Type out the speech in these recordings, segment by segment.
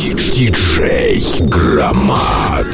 Диджей Громад.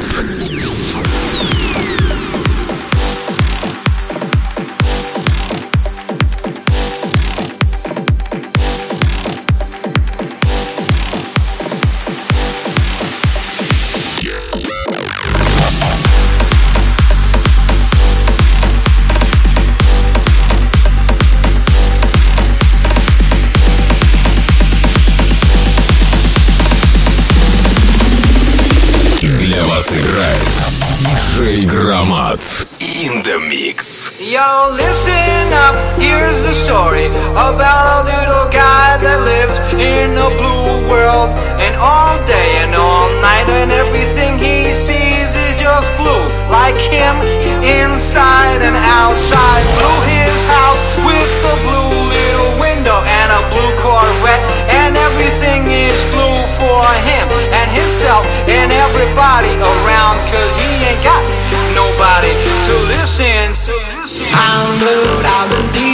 Yo, listen up, here's the story about a little guy that lives in a blue world. And all day and all night, and everything he sees is just blue. Like him, inside and outside. Blue his house with a blue little window and a blue Corvette. And everything is blue for him and himself and everybody around. Cause he ain't got nobody to listen. I'm blue, I'm deed,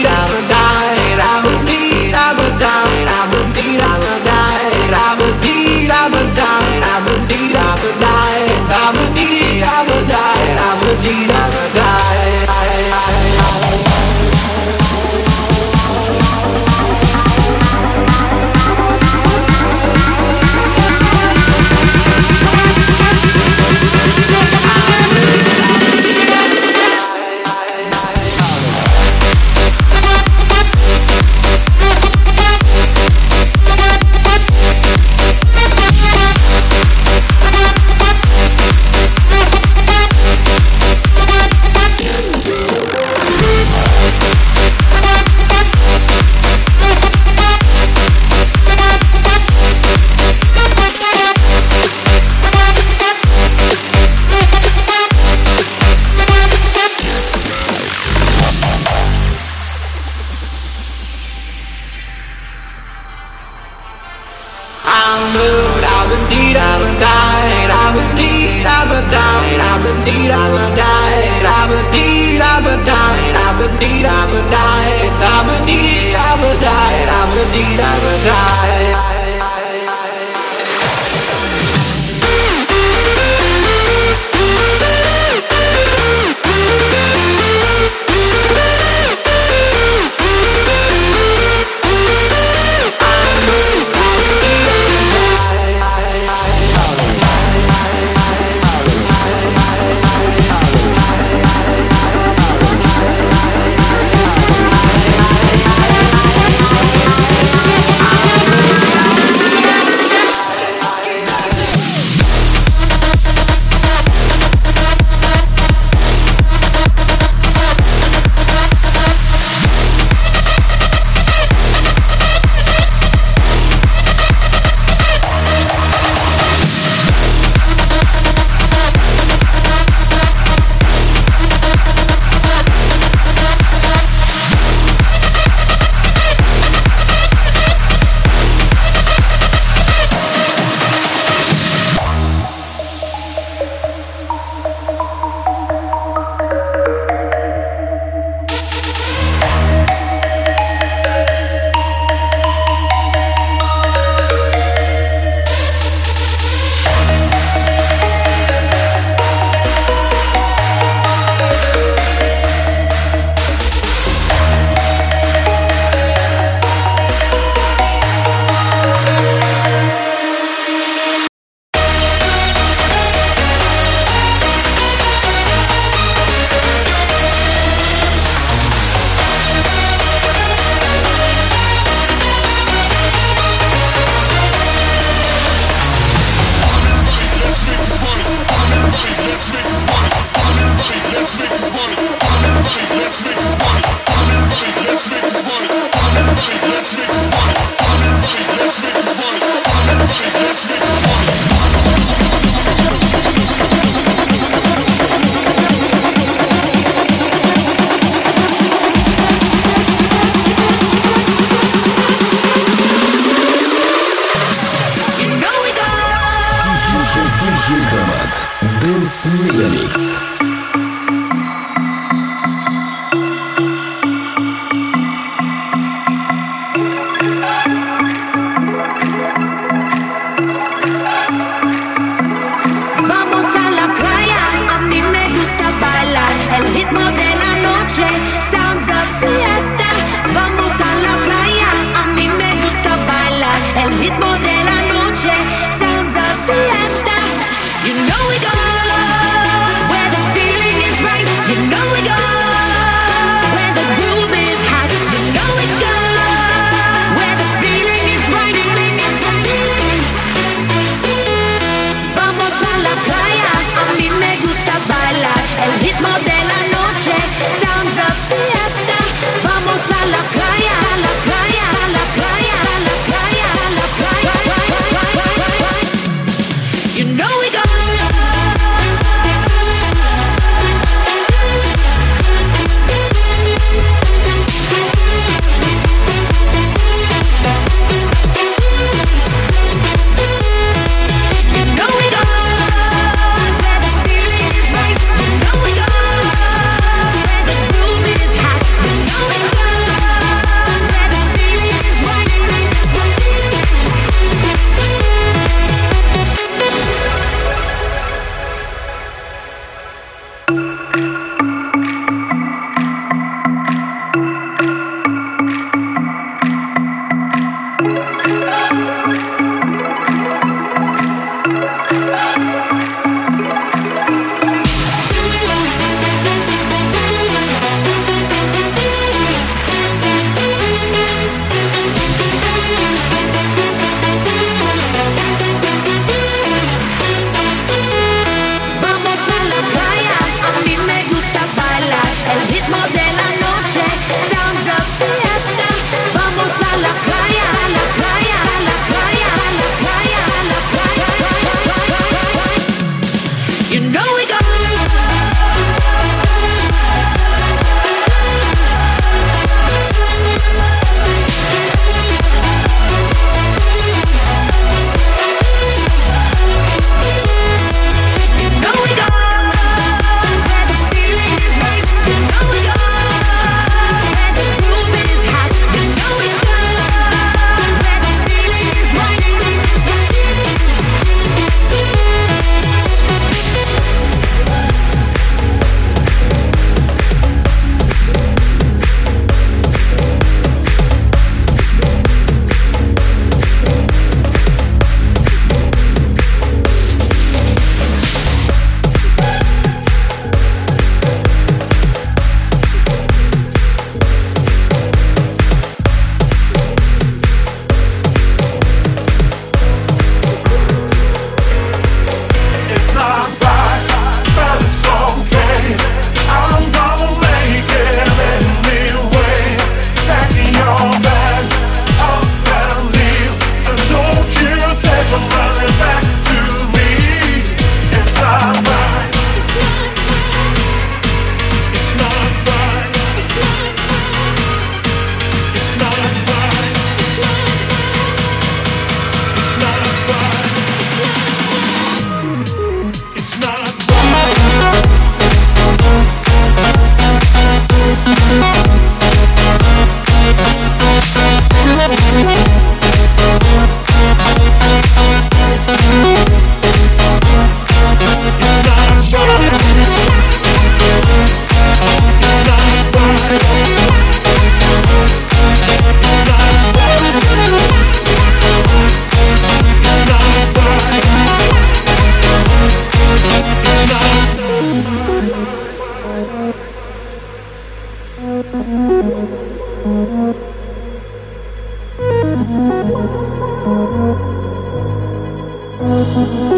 嗯。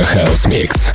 House Mix.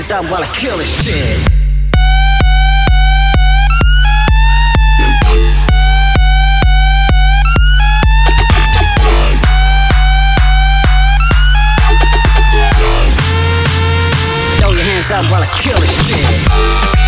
hands up while I kill this shit. Throw your hands up while I kill this shit.